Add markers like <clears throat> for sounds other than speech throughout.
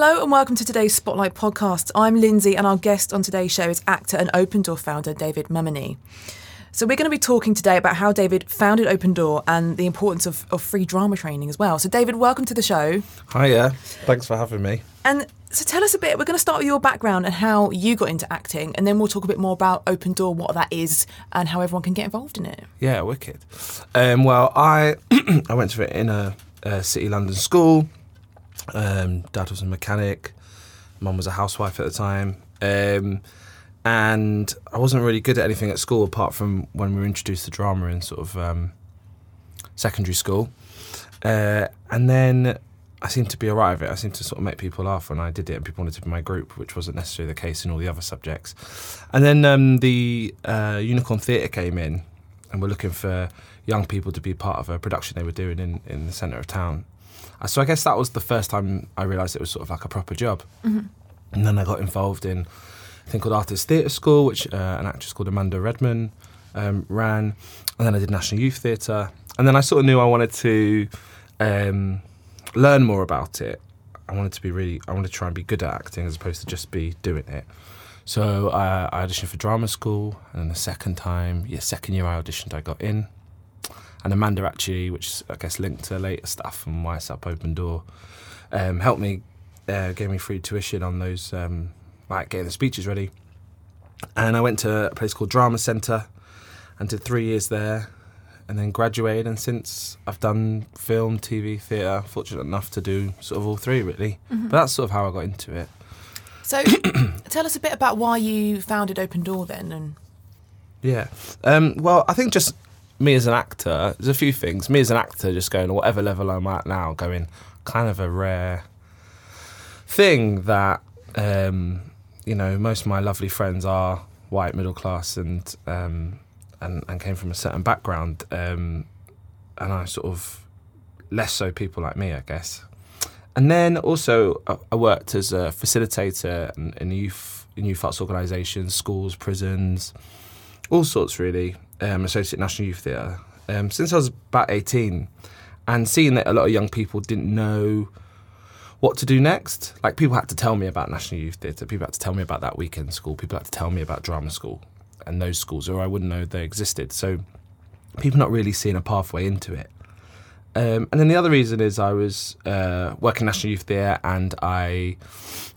Hello and welcome to today's Spotlight podcast. I'm Lindsay and our guest on today's show is actor and Open Door founder David Mumeni. So we're going to be talking today about how David founded Open Door and the importance of, of free drama training as well. So David, welcome to the show. Hiya, thanks for having me. And so tell us a bit, we're going to start with your background and how you got into acting and then we'll talk a bit more about Open Door, what that is and how everyone can get involved in it. Yeah, wicked. Um, well, I <clears throat> I went to it in a, a city London school. Um, Dad was a mechanic. Mum was a housewife at the time. Um, and I wasn't really good at anything at school apart from when we were introduced to drama in sort of um, secondary school. Uh, and then I seemed to be alright with it. I seemed to sort of make people laugh when I did it, and people wanted to be my group, which wasn't necessarily the case in all the other subjects. And then um, the uh, Unicorn Theatre came in, and we're looking for young people to be part of a production they were doing in, in the centre of town. Uh, So I guess that was the first time I realised it was sort of like a proper job. And then I got involved in a thing called Artist Theatre School, which uh, an actress called Amanda Redman um, ran. And then I did National Youth Theatre. And then I sort of knew I wanted to um, learn more about it. I wanted to be really, I wanted to try and be good at acting as opposed to just be doing it. So uh, I auditioned for drama school, and then the second time, yeah, second year I auditioned, I got in. And Amanda actually, which is, I guess linked to later stuff and why I set up Open Door, um, helped me, uh, gave me free tuition on those, um, like getting the speeches ready. And I went to a place called Drama Centre and did three years there and then graduated. And since I've done film, TV, theatre, fortunate enough to do sort of all three really. But that's sort of how I got into it. So <coughs> tell us a bit about why you founded Open Door then and Yeah. Um, well, I think just me as an actor, there's a few things. Me as an actor, just going, to whatever level I'm at now, going, kind of a rare thing that, um, you know, most of my lovely friends are white, middle class, and um, and, and came from a certain background. Um, and I sort of, less so people like me, I guess. And then also, I- I worked as a facilitator in, in youth in youth arts organisations, schools, prisons, all sorts really. Um, Associate National Youth Theatre um, since I was about eighteen, and seeing that a lot of young people didn't know what to do next. Like people had to tell me about National Youth Theatre. People had to tell me about that weekend school. People had to tell me about drama school and those schools, or I wouldn't know they existed. So people not really seeing a pathway into it. Um, and then the other reason is I was uh, working National Youth Theatre and I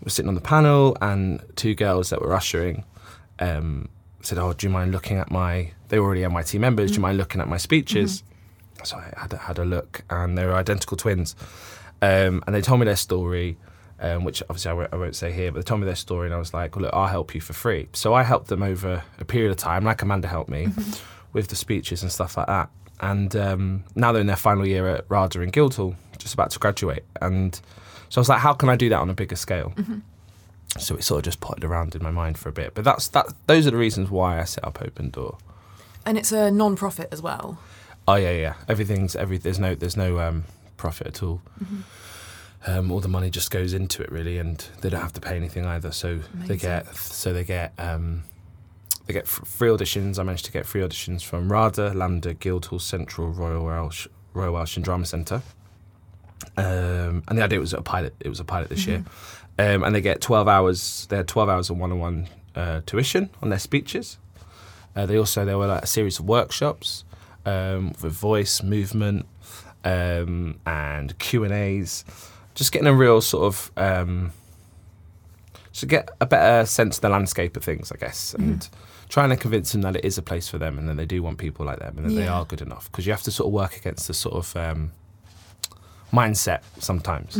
was sitting on the panel and two girls that were ushering um, said, "Oh, do you mind looking at my?" They were already NYT members. Do you mind looking at my speeches? So I had a, had a look, and they were identical twins, um, and they told me their story. Um, which obviously I won't, I won't say here, but they told me their story, and I was like, well, "Look, I'll help you for free." So I helped them over a period of time, like Amanda helped me with the speeches and stuff like that. And um, now they're in their final year at RADA in Guildhall, just about to graduate. And so I was like, "How can I do that on a bigger scale?" So it sort of just potted around in my mind for a bit. But that's that. Those are the reasons why I set up Open Door. and it's a non-profit as well. Oh yeah, yeah. Everything's every. There's no there's no um, profit at all. Um, all the money just goes into it really, and they don't have to pay anything either. So they get so they get um, they get free auditions. I managed to get free auditions from RADA, LAMDA, Guildhall, Central, Royal Welsh, Royal Welsh and Drama Centre. Um, and the idea was a pilot. It was a pilot this year, um, and they get twelve hours. They had twelve hours of one-on-one uh, tuition on their speeches. Uh, they also there were like a series of workshops um, with voice, movement, um, and Q and A's. Just getting a real sort of um, to get a better sense of the landscape of things, I guess, and trying to convince them that it is a place for them, and that they do want people like them, and that they are good enough. Because you have to sort of work against the sort of um, mindset sometimes.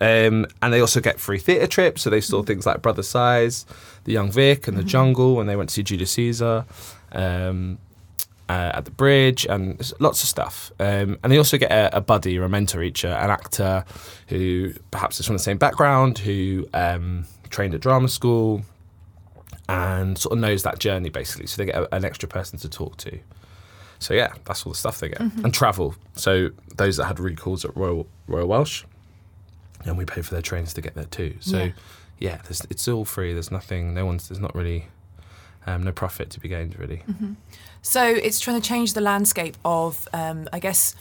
Um, and they also get free theatre trips, so they saw things like Brothers Size, The Young Vic, and The Jungle, and they went to see Julius Caesar. Um, uh, at the bridge and lots of stuff. Um, and they also get a, a buddy or a mentor each, uh, an actor who perhaps is from the same background, who um, trained at drama school and sort of knows that journey basically. So they get a, an extra person to talk to. So yeah, that's all the stuff they get. And travel. So those that had recalls at Royal, Royal Welsh, and we pay for their trains to get there too. So Yeah. yeah, there's, it's all free. There's nothing, no one's, there's not really, um, no profit to be gained really. So it's trying to change the landscape of, um, I guess,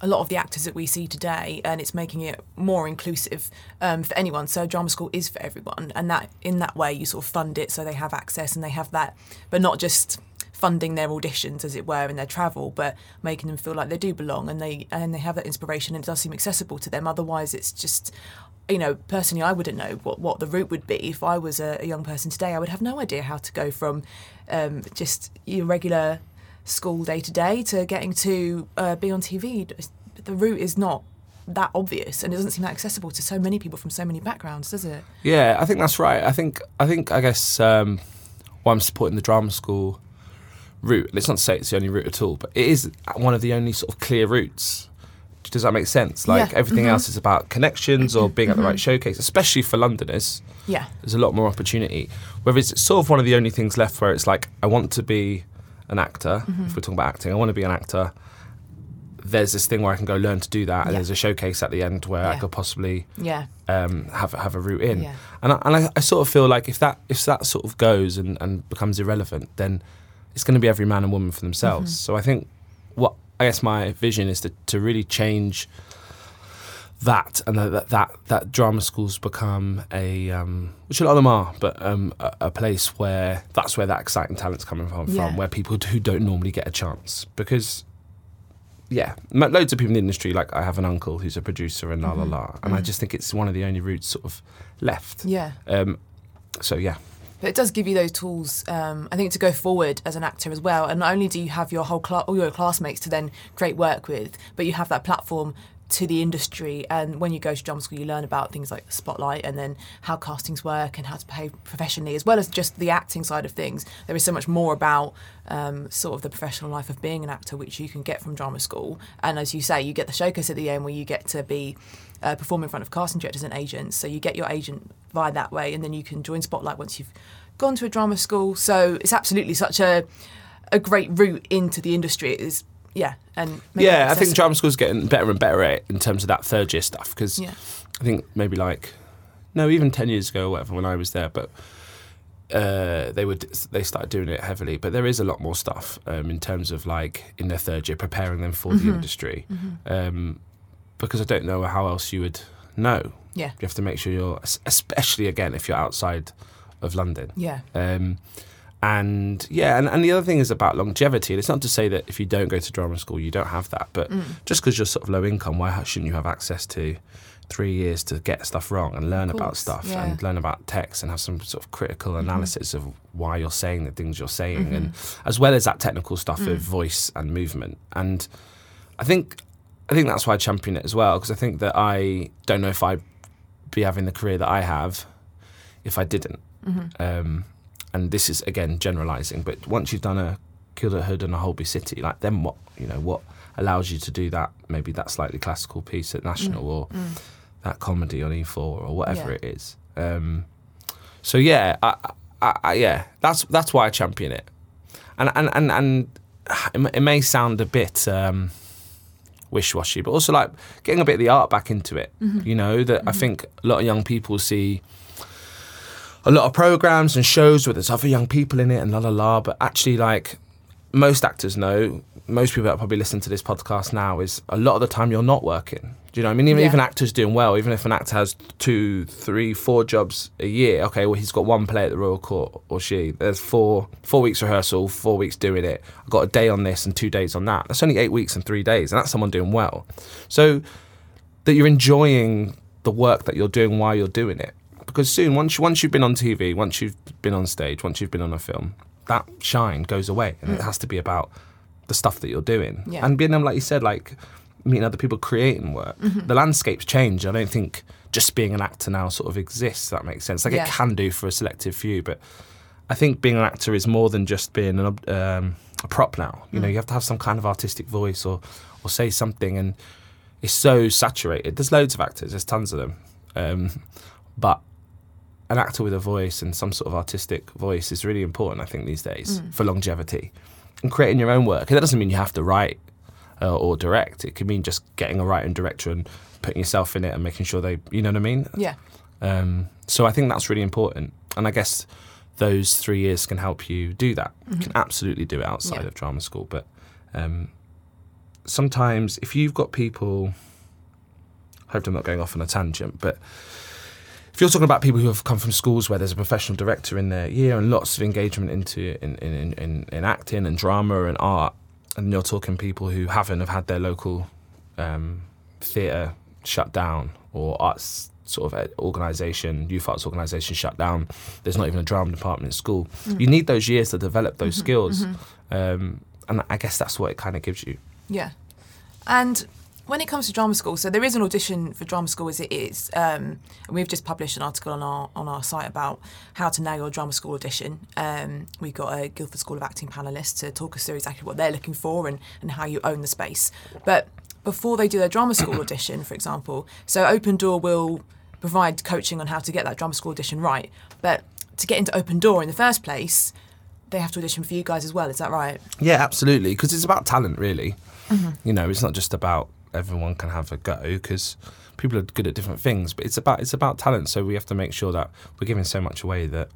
a lot of the actors that we see today, and it's making it more inclusive um, for anyone. So drama school is for everyone, and that in that way you sort of fund it so they have access and they have that, but not just funding their auditions as it were and their travel, but making them feel like they do belong and they and they have that inspiration and it does seem accessible to them. Otherwise, it's just you know, personally, I wouldn't know what, what the route would be. If I was a, a young person today, I would have no idea how to go from um, just your regular school day to day to getting to uh, be on TV. The route is not that obvious and it doesn't seem that accessible to so many people from so many backgrounds, does it? Yeah, I think that's right. I think I think I guess um, why I'm supporting the drama school route. Let's not say it's the only route at all, but it is one of the only sort of clear routes. Does that make sense? Like Yeah. everything Mhm. else is about connections or being at the right showcase, especially for Londoners. Yeah. There's a lot more opportunity. Whereas it's sort of one of the only things left where it's like, I want to be an actor. Mm-hmm. If we're talking about acting, I want to be an actor. There's this thing where I can go learn to do that, and Yeah. there's a showcase at the end where I could possibly Yeah. um, have have a route in. Yeah. And I, and I, I sort of feel like if that if that sort of goes and, and becomes irrelevant, then it's going to be every man and woman for themselves. Mm-hmm. So I think what I guess my vision is to, to really change that and that that that drama schools become a um, which a lot of them are, but um, a, a place where that's where that exciting talent's coming from, Yeah. from where people who don't normally get a chance because. Yeah, loads of people in the industry. Like I have an uncle who's a producer and la la la, and I just think it's one of the only routes sort of left. Mm-hmm. Yeah. Um, so yeah, But it does give you those tools, um, I think, to go forward as an actor as well. And not only do you have your whole cla- all your classmates to then create work with, but you have that platform to the industry. And when you go to drama school, you learn about things like Spotlight and then how castings work and how to behave professionally, as well as just the acting side of things. There is so much more about um, sort of the professional life of being an actor, which you can get from drama school. And as you say, you get the showcase at the end where you get to be uh, perform in front of casting directors and agents. So you get your agent via that way, and then you can join Spotlight once you've gone to a drama school. So it's absolutely such a a great route into the industry. It is yeah, and yeah. I think drama school's getting better and better at in terms of that third year stuff because Yeah. I think maybe like no, even ten years ago or whatever when I was there, but uh, they would they started doing it heavily. But there is a lot more stuff um, in terms of like in their third year preparing them for Mm-hmm. the industry um, because I don't know how else you would know. Yeah, You have to make sure you're, especially again if you're outside of London. yeah, Um, and yeah, and, and the other thing is about longevity. And it's not to say that if you don't go to drama school, you don't have that. But Mm. just because you're sort of low income, why shouldn't you have access to three years to get stuff wrong and learn about stuff yeah. Mm-hmm. and learn about text and have some sort of critical analysis of why you're saying the things you're saying, and as well as that technical stuff Mm. of voice and movement. And I think I think that's why I champion it as well because I think that I don't know if I'd be having the career that I have if I didn't. Mm-hmm. Um, and this is again generalizing, but once you've done a Kildare Hood and a Holby City, like then what? You know what allows you to do that? Maybe that slightly classical piece at National or that comedy on E4 or whatever Mm. Yeah. it is. Um, so yeah, I, I, I, yeah, that's that's why I champion it. And and and and it may- it may sound a bit. Um, wish-washy, but also like getting a bit of the art back into it. Mm-hmm. You know that I mm-hmm. think a lot of young people see a lot of programs and shows where there's other young people in it and la la la. But actually, like most actors know, most people that probably listen to this podcast now is a lot of the time you're not working. Do you know? what I mean, even, Yeah. even actors doing well, even if an actor has two, three, four jobs a year. Okay, well he's got one play at the Royal Court or she. There's four four weeks rehearsal, four weeks doing it. I've got a day on this and two days on that. That's only eight weeks and three days, and that's someone doing well. So that you're enjoying the work that you're doing while you're doing it. Because soon, once once you've been on TV, once you've been on stage, once you've been on a film, that shine goes away, and it mm. has to be about the stuff that you're doing Yeah. and being like you said, like meeting other people, creating work. The landscape's changed. I don't think just being an actor now sort of exists. That makes sense. Like Yeah. it can do for a selective few, but I think being an actor is more than just being an, um, a prop now. You know, you have to have some kind of artistic voice or or say something, and it's so saturated. There's loads of actors. There's tons of them, um, but an actor with a voice and some sort of artistic voice is really important. I think these days for longevity and creating your own work. And that doesn't mean you have to write uh, or direct. It could mean just getting a writing director and putting yourself in it and making sure they, you know what I mean. yeah, Um, so I think that's really important. And I guess those three years can help you do that. You can absolutely do it outside Yeah. of drama school, but um, sometimes if you've got people, I hope I'm not going off on a tangent, but if you're talking about people who have come from schools where there's a professional director in their year and lots of engagement into in, in, in, in acting and drama and art, and you're talking people who haven't have had their local um, theatre shut down or arts sort of organisation, youth arts organisation shut down. There's not even a drama department in school. You need those years to develop those skills, um, and I guess that's what it kind of gives you. Yeah. And when it comes to drama school, so there is an audition for drama school as it is. Um, and we've just published an article on our on our site about how to nail your drama school audition. Um, we've got a Guildford School of Acting panelist to talk us through exactly what they're looking for and, and how you own the space. But before they do their drama school <coughs> audition, for example, so Open Door will provide coaching on how to get that drama school audition right. But to get into Open Door in the first place, they have to audition for you guys as well. Is that right? Yeah, absolutely. Because it's about talent, really. You know, it's not just about everyone can have a go because people are good at different things, but it's about it's about talent. So we have to make sure that we're giving so much away that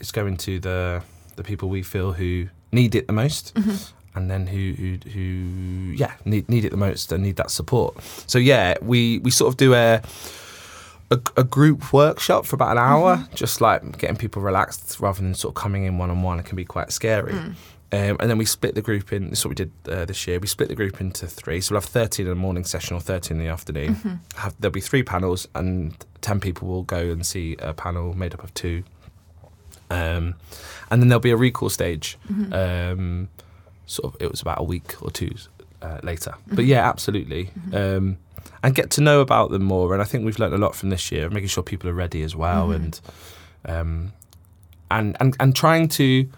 it's going to the the people we feel who need it the most. Mm-hmm. And then who, who who yeah need need it the most and need that support. So yeah, we we sort of do a a, a group workshop for about an hour, mm-hmm. just like getting people relaxed rather than sort of coming in one on one. It can be quite scary. Mm. Um, and then we split the group in. This is what we did uh, this year. We split the group into three. So we'll have 13 in the morning session or 13 in the afternoon. Have, there'll be three panels, and 10 people will go and see a panel made up of two. Um, and then there'll be a recall stage. Um, sort of, it was about a week or two uh, later. But yeah, absolutely. Um, and get to know about them more. And I think we've learned a lot from this year, making sure people are ready as well, and um, and and and trying to.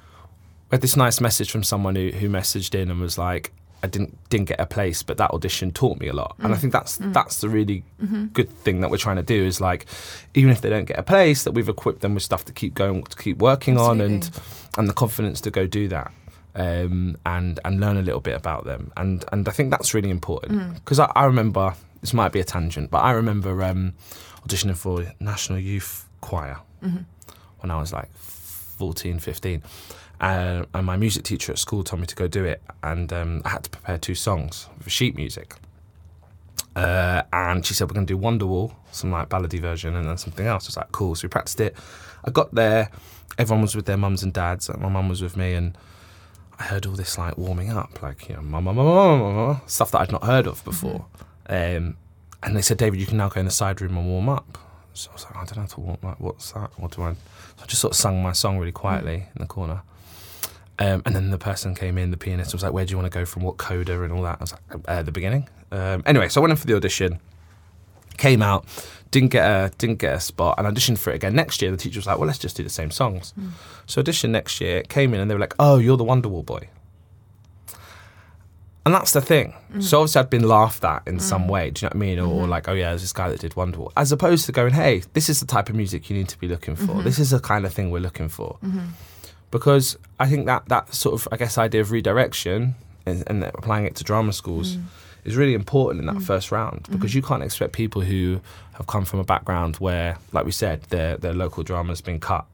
We had this nice message from someone who, who messaged in and was like, "I didn't didn't get a place, but that audition taught me a lot." And I mm. think that's mm. that's the really mm-hmm. good thing that we're trying to do is like, even if they don't get a place, that we've equipped them with stuff to keep going, to keep working on, and and the confidence to go do that. Um, and and learn a little bit about them, and and I think that's really important mm. because I, I remember this might be a tangent, but I remember um, auditioning for National Youth Choir mm-hmm. when I was like 14, 15. Uh, and my music teacher at school told me to go do it, and um, I had to prepare two songs for sheet music. Uh, and she said we're going to do Wonderwall, some like ballady version, and then something else. I was like, cool. So we practiced it. I got there, everyone was with their mums and dads. and My mum was with me, and I heard all this like warming up, like you know, mama, mama, mama, mama, stuff that I'd not heard of before. Um, and they said, David, you can now go in the side room and warm up. So I was like, I don't know how to warm up. What's that? What do I? So I just sort of sung my song really quietly in the corner. Um, and then the person came in, the pianist was like, Where do you want to go from? What coda and all that? I was like, uh, The beginning. Um, anyway, so I went in for the audition, came out, didn't get a didn't get a spot, and auditioned for it again next year. The teacher was like, Well, let's just do the same songs. So auditioned next year, came in, and they were like, Oh, you're the Wonderwall boy. And that's the thing. So obviously I'd been laughed at in some way. Do you know what I mean? Or, or like, oh yeah, there's this guy that did Wonderwall. As opposed to going, hey, this is the type of music you need to be looking for. This is the kind of thing we're looking for. Because I think that that sort of, I guess, idea of redirection and, and applying it to drama schools mm. is really important in that mm. first round mm-hmm. because you can't expect people who have come from a background where, like we said, their their local drama's been cut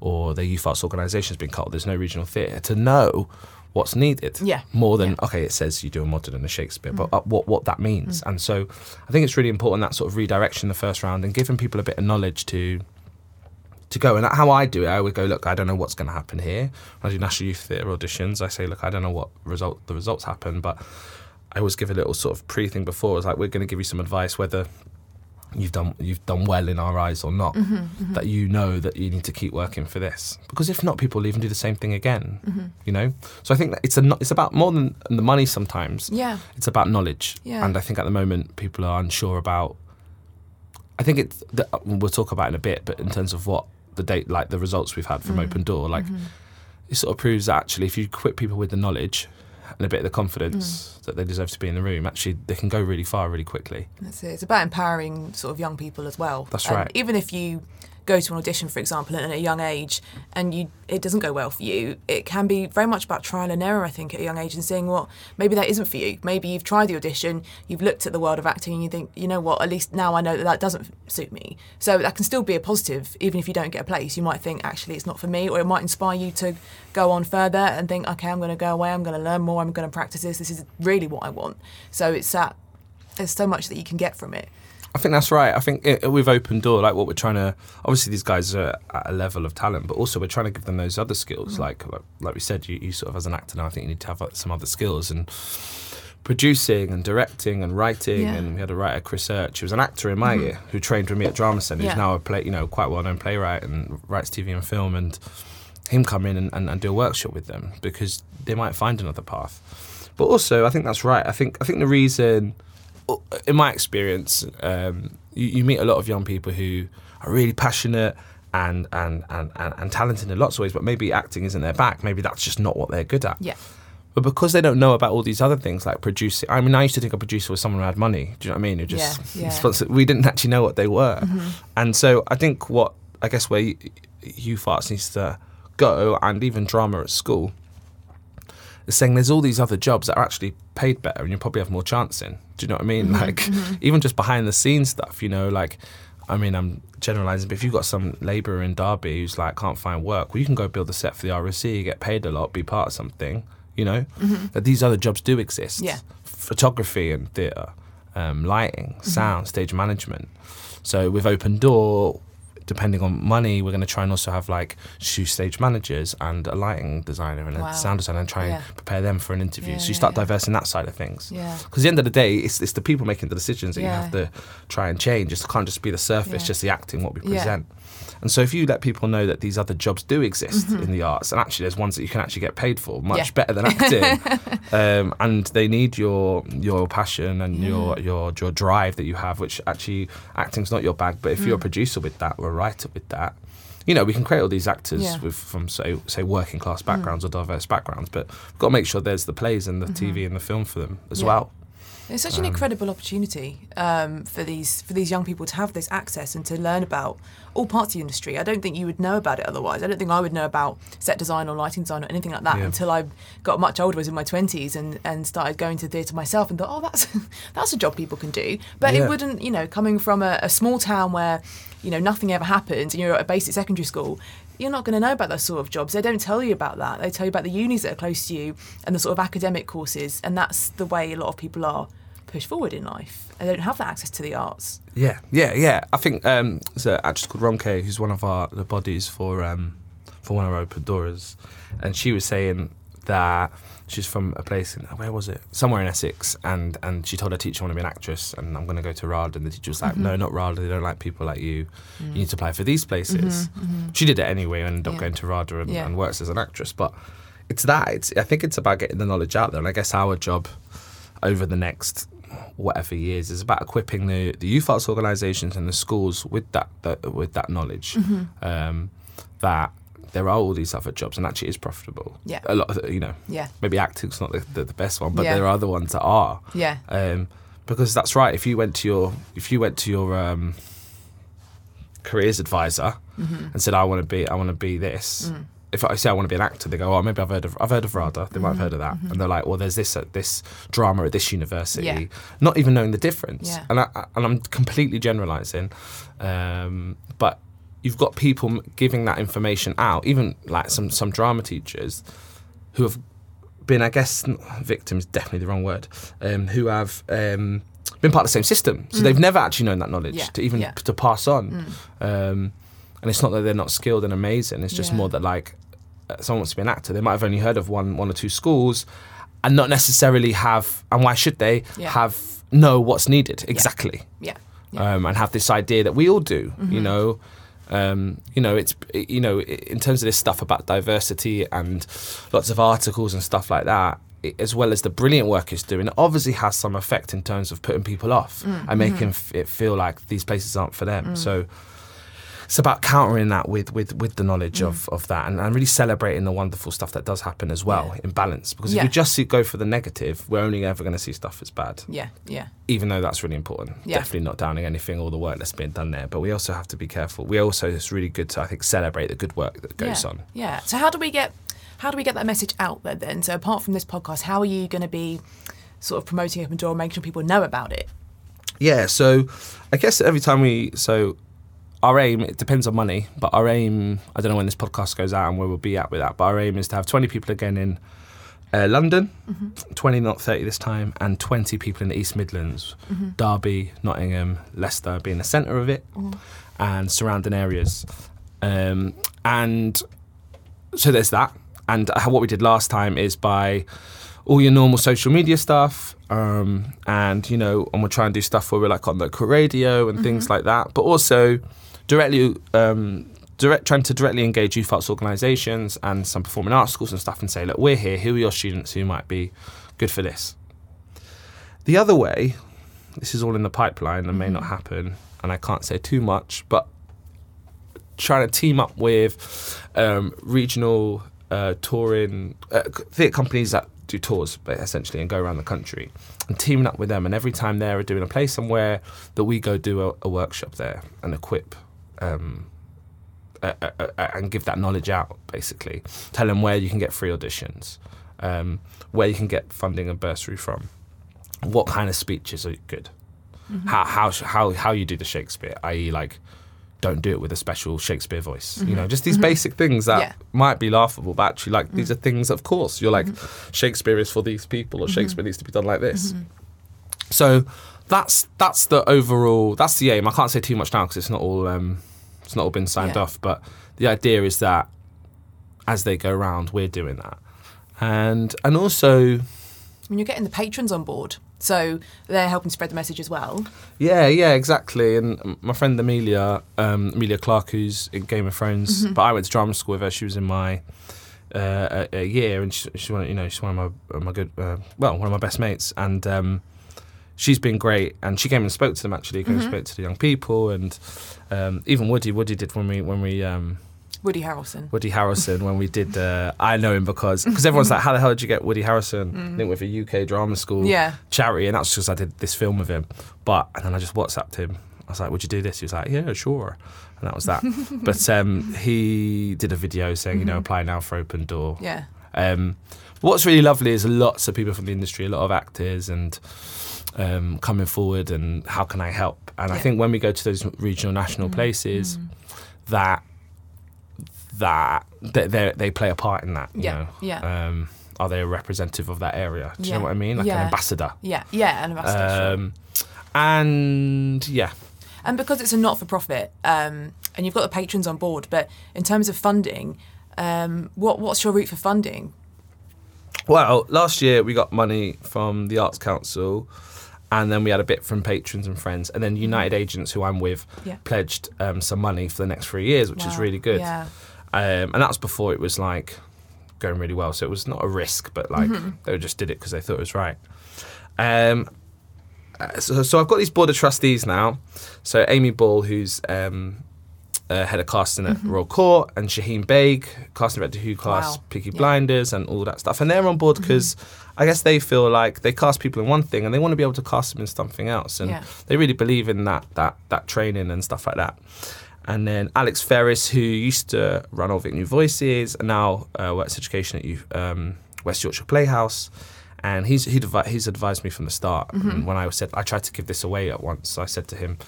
or their youth arts organisation's been cut. Or there's no regional theatre to know what's needed. Yeah. More than Yeah. okay, it says you do a modern and a Shakespeare, but mm. uh, what what that means. And so, I think it's really important that sort of redirection in the first round and giving people a bit of knowledge to to go. And how I do it, I would go, look, I don't know what's going to happen here. When I do National Youth Theatre auditions, I say, look, I don't know what result the results happen, but I always give a little sort of pre thing before. It's like we're going to give you some advice whether you've done you've done well in our eyes or not. Mm-hmm, mm-hmm. That you know that you need to keep working for this because if not, people will even do the same thing again. Mm-hmm. You know. So I think that it's a it's about more than the money sometimes. Yeah. It's about knowledge. Yeah. And I think at the moment people are unsure about. I think it's we'll talk about in a bit, but in terms of what the date, like the results we've had from Open mm. Door, like mm-hmm. it sort of proves that actually if you equip people with the knowledge and a bit of the confidence mm. that they deserve to be in the room, actually they can go really far really quickly. That's it. It's about empowering sort of young people as well. That's And right. Even if you go to an audition, for example, at a young age, and you it doesn't go well for you, it can be very much about trial and error. I think at a young age and seeing what maybe that isn't for you. Maybe you've tried the audition, you've looked at the world of acting, and you think, you know what, at least now I know that that doesn't suit me. So that can still be a positive, even if you don't get a place. You might think actually it's not for me, or it might inspire you to go on further and think, okay, I'm going to go away, I'm going to learn more, I'm going to practice this. This is really what I want. So it's that there's so much that you can get from it. I think that's right. I think it, with Open Door, like what we're trying to, obviously these guys are at a level of talent, but also we're trying to give them those other skills. Mm. Like, like, like we said, you, you sort of as an actor now, I think you need to have some other skills and producing and directing and writing. Yeah. And we had a writer, Chris Urch, who was an actor in my mm-hmm. year, who trained with me at Drama Centre. Yeah. Who's now a play, you know, quite well known playwright and writes TV and film. And him come in and, and, and do a workshop with them because they might find another path. But also, I think that's right. I think I think the reason in my experience, um, you, you, meet a lot of young people who are really passionate and, and, and, and, and talented in lots of ways, but maybe acting isn't their back. Maybe that's just not what they're good at. Yeah. But because they don't know about all these other things like producing, I mean, I used to think a producer was someone who had money. Do you know what I mean? Who just yeah, <laughs> yeah. we didn't actually know what they were, mm-hmm. and so I think what I guess where youth arts needs to go, and even drama at school, is saying there's all these other jobs that are actually paid better and you probably have more chance in. Do you know what I mean? Mm-hmm, like mm-hmm. even just behind the scenes stuff, you know, like I mean I'm generalizing, but if you've got some labourer in Derby who's like can't find work, well you can go build a set for the RSC, get paid a lot, be part of something, you know? Mm-hmm. That these other jobs do exist. Yeah. Photography and theatre, um, lighting, mm-hmm. sound, stage management. So with Open Door, depending on money, we're going to try and also have like shoe stage managers and a lighting designer and wow. a sound designer and try yeah. and prepare them for an interview. Yeah, so you start yeah, diversing that side of things. Yeah. Because at the end of the day, it's, it's the people making the decisions that you have to try and change. It can't just be the surface, just the acting, what we present. And so if you let people know that these other jobs do exist mm-hmm. in the arts, and actually there's ones that you can actually get paid for, much yeah. better than acting, <laughs> um, and they need your your passion and yeah. your your your drive that you have, which actually acting's not your bag. But if mm. you're a mm. producer with that or a writer with that, you know, we can create all these actors yeah. with from say say working class mm. backgrounds mm. or diverse backgrounds, but we've got to make sure there's the plays and the mm-hmm. TV and the film for them as yeah. well. It's such an um, incredible opportunity um, for these for these young people to have this access and to learn about all parts of the industry. I don't think you would know about it otherwise. I don't think I would know about set design or lighting design or anything like that yeah. until I got much older, was in my twenties, and, and started going to theatre myself and thought, oh, that's <laughs> that's a job people can do. But yeah. it wouldn't, you know, coming from a, a small town where you know nothing ever happens, and you're at a basic secondary school you're not going to know about those sort of jobs. They don't tell you about that. They tell you about the unis that are close to you and the sort of academic courses, and that's the way a lot of people are pushed forward in life. They don't have that access to the arts. Yeah, yeah, yeah. I think um, there's an actress called Ronke, who's one of our the bodies for um, for one of our open doors, and she was saying that she's from a place in where was it? Somewhere in Essex, and and she told her teacher I want to be an actress, and I'm going to go to RAD, and the teacher was like, mm-hmm. no, not RAD. They don't like people like you. Mm. You need to apply for these places. Mm-hmm, mm-hmm. She did it anyway, and ended up yeah. going to RADA and, yeah. and works as an actress. But it's that. It's I think it's about getting the knowledge out there, and I guess our job over the next whatever years is about equipping the, the youth arts organisations and the schools with that, that with that knowledge mm-hmm. um, that there are all these other jobs and actually it's profitable. Yeah. A lot of, you know. Yeah. Maybe acting's not the, the, the best one, but yeah. there are other ones that are. Yeah. Um, because that's right. If you went to your if you went to your um, careers advisor mm-hmm. and said, "I want to be I want to be this," mm if I say I want to be an actor, they go, "Oh, maybe I've heard of I've heard of RADA." They might have heard of that, mm-hmm. and they're like, "Well, there's this at this drama at this university," yeah. not even knowing the difference. Yeah. And I, and I'm completely generalising, um, but you've got people giving that information out, even like some some drama teachers who have been, I guess, victims definitely the wrong word, um, who have. Um, been part of the same system, so mm. they've never actually known that knowledge yeah. to even to pass on. Mm. Um, and it's not that they're not skilled and amazing. It's just more that like uh, someone wants to be an actor, they might have only heard of one one or two schools, and not necessarily have. And why should they yeah. have know what's needed exactly? Yeah. yeah. Um, and have this idea that we all do. Mm-hmm. You know. Um, you know, it's you know, in terms of this stuff about diversity and lots of articles and stuff like that, as well as the brilliant work it's doing, it obviously has some effect in terms of putting people off mm-hmm. and making it feel like these places aren't for them. Mm. So it's about countering that with with with the knowledge mm. of of that and, and really celebrating the wonderful stuff that does happen as well Yeah. in balance. Because Yeah. if we just see, go for the negative, we're only ever going to see stuff that's bad. Yeah, yeah. Even though that's really important. Yeah. Definitely not downing anything, all the work that's being done there. But we also have to be careful. We also it's really good to I think celebrate the good work that goes yeah. on. Yeah. So how do we get how do we get that message out there then? So apart from this podcast, how are you going to be sort of promoting Open Door, making sure people know about it? Yeah, so I guess every time we so our aim it depends on money, but our aim I don't know when this podcast goes out and where we'll be at with that, but our aim is to have 20 people again in uh, London, 20 not 30 this time, and 20 people in the East Midlands, Derby, Nottingham, Leicester being the centre of it, and surrounding areas, um, and so there's that. And what we did last time is by all your normal social media stuff, um, and you know, and we'll try and do stuff where we're like on local radio and things like that, but also directly. Um, Direct, trying to directly engage youth arts organisations and some performing arts schools and stuff and say, look, we're here. Who are your students who might be good for this? The other way, this is all in the pipeline and may not happen, and I can't say too much, but trying to team up with um, regional uh, touring uh, theatre companies that do tours, essentially, and go around the country, and teaming up with them. And every time they're doing a play somewhere, that we go do a, a workshop there and equip. Um, uh, uh, uh, and give that knowledge out basically. Tell them where you can get free auditions um, where you can get funding and bursary from. What kind of speeches are good? How, how how how you do the shakespeare i.e like don't do it with a special shakespeare voice you know just these basic things that Yeah. might be laughable but actually like these are things of course you're like shakespeare is for these people or shakespeare needs to be done like this. So that's that's the overall that's the aim i can't say too much now because it's not all um, it's not all been signed Yeah. off but the idea is that as they go around we're doing that and and also I mean, you're getting the patrons on board, so they're helping spread the message as well. Yeah, yeah, exactly. And my friend Emilia, um, Emilia Clarke, who's in Game of Thrones, but I went to drama school with her. She was in my uh, a, a year, and she, she's one, of- you know, she's one of my my good, uh, well, one of my best mates, and um, she's been great. And she came and spoke to them actually, came and spoke to the young people, and um, even Woody, Woody did when we when we. Um, Woody Harrelson. Woody Harrelson when we did. Uh, <laughs> I know him because because everyone's like, how the hell did you get Woody Harrelson? Linked with a UK drama school Yeah. charity, and that's because I did this film with him. But and then I just WhatsApped him. I was like, "Would you do this?" He was like, "Yeah, sure." And that was that. <laughs> but um, he did a video saying, you know, apply now for Open Door. Yeah. Um, what's really lovely is lots of people from the industry, a lot of actors, and um, coming forward and how can I help? And I think when we go to those regional, national places, that that they they they play a part in that. You Yeah, know? yeah. Um, are they a representative of that area? Do you Yeah, know what I mean? Like yeah. an ambassador. Yeah. Yeah. An ambassador. sure. Um, and yeah, And because it's a not for profit, um, and you've got the patrons on board, but in terms of funding, um, what what's your route for funding? Well, last year we got money from the Arts Council, and then we had a bit from patrons and friends, and then United Agents, who I'm with, Yeah. pledged um, some money for the next three years, which is really good. Yeah. Um, and that was before it was like going really well, so it was not a risk, but like Mm-hmm. they just did it because they thought it was right. Um, uh, so, so I've got these board of trustees now. So Amy Ball, who's um, uh, head of casting at Royal Court, and Shaheen Baig, casting director who cast Mm-hmm. Wow. Peaky Yeah. Mm-hmm. Blinders and all that stuff. And they're on board because I guess they feel like they cast people in one thing and they want to be able to cast them in something else. And Yeah. they really believe in that that that training and stuff like that. And then Alex Ferris, who used to run Old Vic New Voices and now uh, works education at U- um, West Yorkshire Playhouse. And he's he'd he's advised me from the start. And when I said I tried to give this away at once, so I said to him,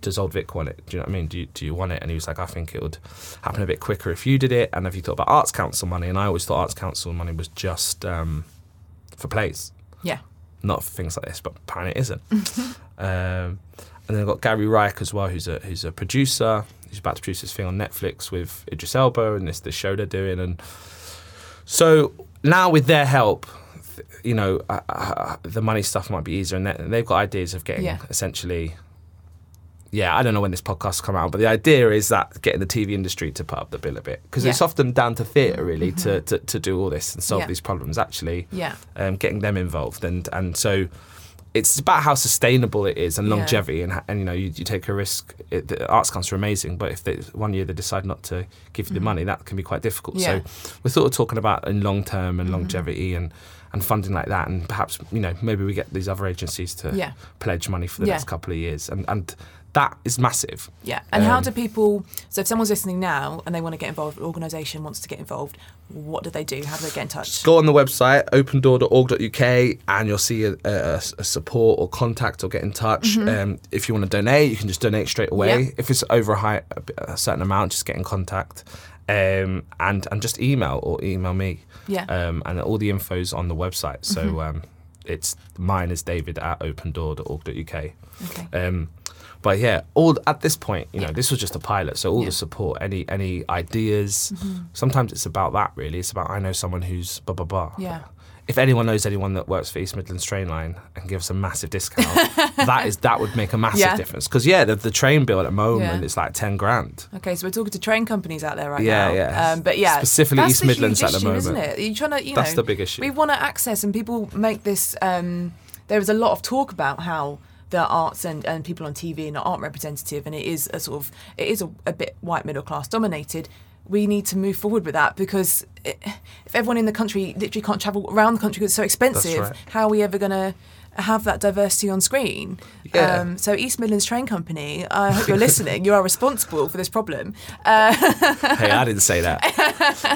"Does Old Vic want it? Do you know what I mean? Do you, do you want it?" And he was like, "I think it would happen a bit quicker if you did it." And have you thought about Arts Council money? And I always thought Arts Council money was just um, for plays Yeah. not for things like this, but apparently it isn't. <laughs> um, and then I've got Gary Reich as well, who's a who's a producer. He's about to produce this thing on Netflix with Idris Elba and this this show they're doing. And so now with their help, you know, uh, uh, the money stuff might be easier, and they- they've got ideas of getting Yeah. essentially. Yeah, I don't know when this podcast come out, but the idea is that getting the TV industry to put up the bill a bit because Yeah. it's often down to theatre really to, to, to do all this and solve Yeah. these problems. Actually, Yeah. um, getting them involved and and so it's about how sustainable it is and Yeah. longevity, and, and you know, you, you take a risk. It, the arts council are amazing, but if they, one year they decide not to give you the money, that can be quite difficult. Mm-hmm. Yeah. So we're sort of talking about in long term and longevity and and funding like that, and perhaps you know maybe we get these other agencies to Yeah. pledge money for the Yeah. next couple of years, and and that is massive. Yeah. And how Um, do people? So if someone's listening now and they want to get involved, an organisation wants to get involved, what do they do? How do they get in touch? Go on the website opendoor.org.uk and you'll see a, a, a support or contact or get in touch. Um, if you want to donate, you can just donate straight away. Mm-hmm. Yeah. If it's over a, high, a, certain amount, just get in contact um, and and just email or email me. Yeah. Um, and all the info's on the website. So um, it's mine is David at opendoor.org.uk. Okay. Um, but yeah, all at this point, you know, Yeah. this was just a pilot. So all Yeah. the support, any any ideas. Sometimes it's about that. Really, it's about I know someone who's blah blah blah. Yeah. If anyone knows anyone that works for East Midlands Train Line and gives a massive discount, <laughs> that is that would make a massive Yeah. difference. Because yeah, the, the train bill at the moment Yeah. is like ten grand. Okay, so we're talking to train companies out there right Yeah, now. yeah. Um, but yeah, Specifically that's East Midlands at the issue, moment. isn't it? You're trying to, you That's know, the big issue. We want to access, and people make this. Um, there was a lot of talk about how the arts and, and people on TV and aren't representative, and it is a sort of it is a, a bit white middle class dominated. We need to move forward with that because it, if everyone in the country literally can't travel around the country because it's so expensive, right. how are we ever going to have that diversity on screen? Yeah. Um, so East Midlands Train Company, I hope you're listening. You are responsible for this problem. Uh, hey, I didn't say that.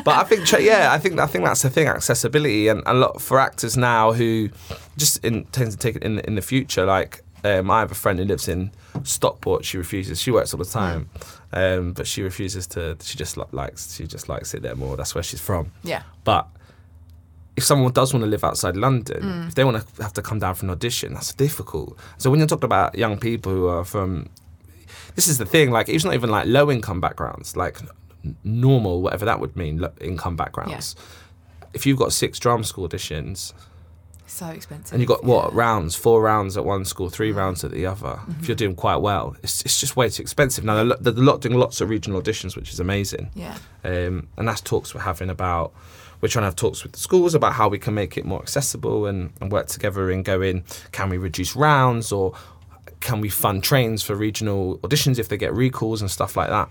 But I think, tra- yeah, I think I think that's the thing, accessibility, and a lot for actors now who just intend to take it in in the future. Like, um, I have a friend who lives in Stockport. She refuses. She works all the time, um, but she refuses to. She just li- likes. She just likes it there more. That's where she's from. yeah. But if someone does want to live outside London, Mm. if they want to have to come down for an audition, that's difficult. So when you're talking about young people who are from, this is the thing. Like it's not even like low income backgrounds, like n- normal, whatever that would mean, income backgrounds. If you've got six drama school auditions So expensive. and you've got what yeah. rounds, four rounds at one school, three rounds at the other, if you're doing quite well, it's, it's just way too expensive. Now they're, they're lot doing lots of regional auditions, which is amazing. Yeah. Um, and that's talks we're having about. We're trying to have talks with the schools about how we can make it more accessible and, and work together and go in going. Can we reduce rounds or can we fund trains for regional auditions if they get recalls and stuff like that?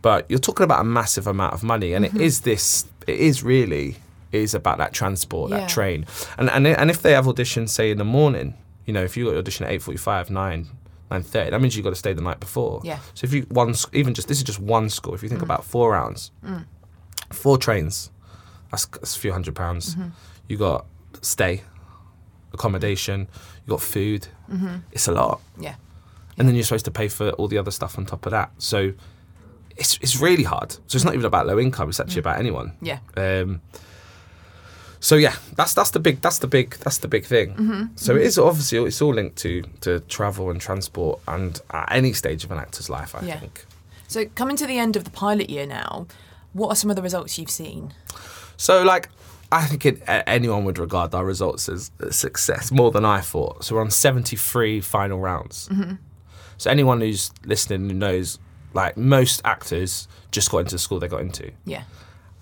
But you're talking about a massive amount of money, and Mm-hmm. it is this. It is really is about that transport, Yeah. that train, and and and if they have auditions, say in the morning, you know, if you got audition at eight forty-five, nine. 9.30 that means you've got to stay the night before Yeah. so if you one even just this is just one school if you think about four rounds four trains that's, that's a few hundred pounds you got stay accommodation you got food Mhm. it's a lot Yeah. and then you're supposed to pay for all the other stuff on top of that so it's, it's really hard so it's not even about low income it's actually about anyone Yeah. um, so yeah, that's that's the big that's the big that's the big thing. Mm-hmm. So it is obviously it's all linked to to travel and transport and at any stage of an actor's life. I Yeah. think. So coming to the end of the pilot year now, what are some of the results you've seen? So like. I think it, anyone would regard our results as a success more than I thought. So we're on 73 final rounds. So anyone who's listening who knows, like most actors just got into the school they got into. Yeah.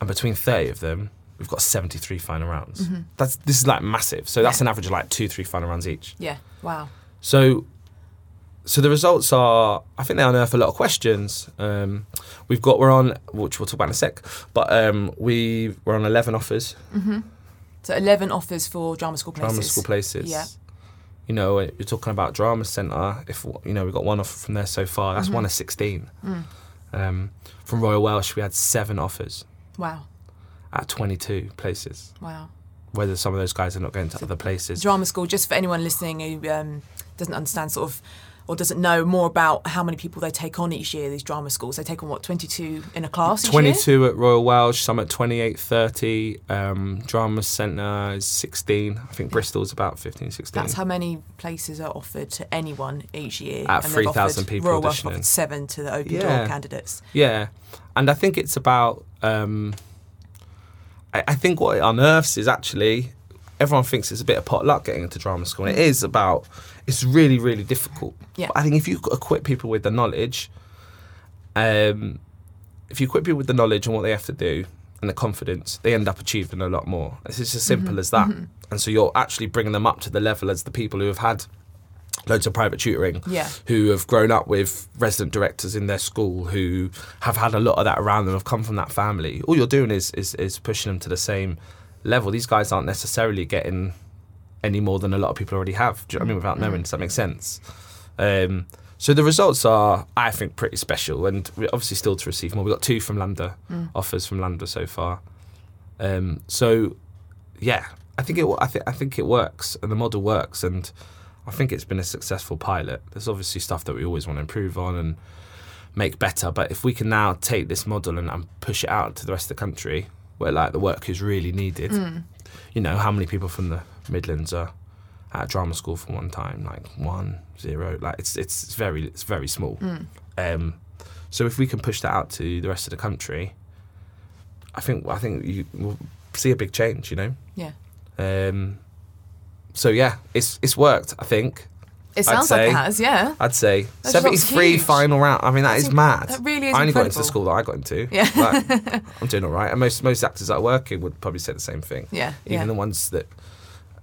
and between 30 of them we've got 73 final rounds that's this is like massive so that's Yeah. an average of like two three final rounds each Yeah. Wow. so so the results are i think they unearth a lot of questions um, we've got we're on which we'll talk about in a sec but um, we we're on 11 offers Mm-hmm. So 11 offers for drama school places. drama school places Yeah. you know you're talking about drama center if you know we've got one offer from there so far that's one of 16 um, from royal welsh we had seven offers Wow. At 22 places Wow. whether some of those guys are not going to other places. Drama school, just for anyone listening who um, doesn't understand sort of or doesn't know more about how many people they take on each year, these drama schools. They take on what, 22 in a class each year? 22 at Royal Welsh, some at 28, 30. Um, Drama Centre is 16. I think Bristol's about 15, 16. That's how many places are offered to anyone each year. At and they've 3,000 people Royal Welsh offered seven to the open Yeah. door candidates. Yeah. And I think it's about. Um, I, I think what it unearths is actually everyone thinks it's a bit of pot luck getting into drama school. And it mm. is about. It's really, really difficult. Yeah. But I think if you equip people with the knowledge, um, if you equip people with the knowledge and what they have to do, and the confidence, they end up achieving a lot more. It's just as simple mm-hmm. as that. Mm-hmm. And so you're actually bringing them up to the level as the people who have had loads of private tutoring, Yeah. who have grown up with resident directors in their school, who have had a lot of that around them, have come from that family. All you're doing is is, is pushing them to the same level. These guys aren't necessarily getting any more than a lot of people already have. Do you know what I mean? Without knowing, does that make sense? Um, so the results are, I think, pretty special, and we're obviously still to receive more. We've got two from LAMDA offers from LAMDA so far. Um, so, yeah, I think it. I think I think it works, and the model works, and I think it's been a successful pilot. There's obviously stuff that we always want to improve on and make better, but if we can now take this model and, and push it out to the rest of the country, where like the work is really needed, you know, how many people from the Midlands are at drama school for one time? Like one, zero. Like it's it's, it's very it's very small. Um, so if we can push that out to the rest of the country, I think I think you will see a big change. You know. Yeah. Um, so yeah, it's it's worked. I think It sounds like it has, yeah. I'd say That's seventy three final round. I mean that That's is inc- mad. that really is I only got into the school that I got into. Yeah. Like, <laughs> I'm doing all right, and most most actors that are working would probably say the same thing. Yeah, Even yeah. the ones that.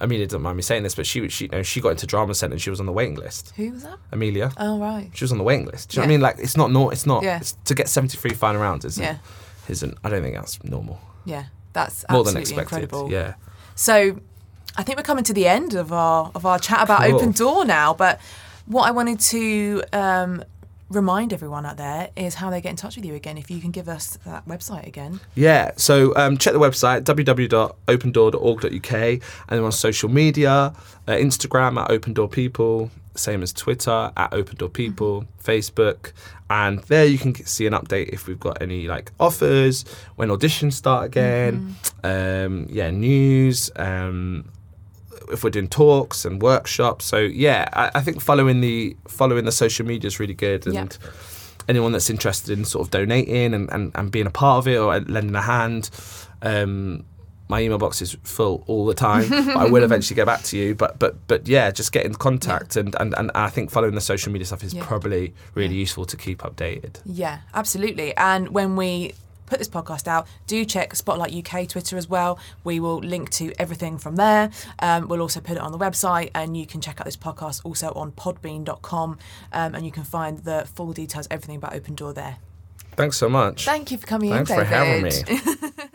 Emilia doesn't mind me saying this, but she she you know, she got into drama centre and she was on the waiting list. Who was that? Emilia, Oh, right. she was on the waiting list. Do you know what I mean? Like it's not nor it's not Yeah. it's, to get seventy three final rounds isn't Yeah. isn't I don't think that's normal. Yeah. That's More than expected. incredible. Yeah. So I think we're coming to the end of our of our chat about Cool. Open Door now. But what I wanted to um, remind everyone out there is how they get in touch with you again. If you can give us that website again. Yeah, so um, check the website www.opendoor.org.uk and then on social media, uh, Instagram at Open Door People, same as Twitter at Open Door People, Facebook, and there you can see an update if we've got any like offers, when auditions start again, um, yeah, news. Um, if we're doing talks and workshops, so yeah, I, I think following the following the social media is really good, and anyone that's interested in sort of donating and, and, and being a part of it or lending a hand. Um, my email box is full all the time. <laughs> I will eventually get back to you. But but but yeah, just get in contact and, and, and I think following the social media stuff is Yeah. probably really Yeah. useful to keep updated. Yeah, absolutely. And when we put this podcast out, do check Spotlight UK Twitter as well. We will link to everything from there. Um, we'll also put it on the website, and you can check out this podcast also on podbean.com, um, and you can find the full details, everything about Open Door there. Thanks so much. Thank you for coming in. Thanks for having me. <laughs>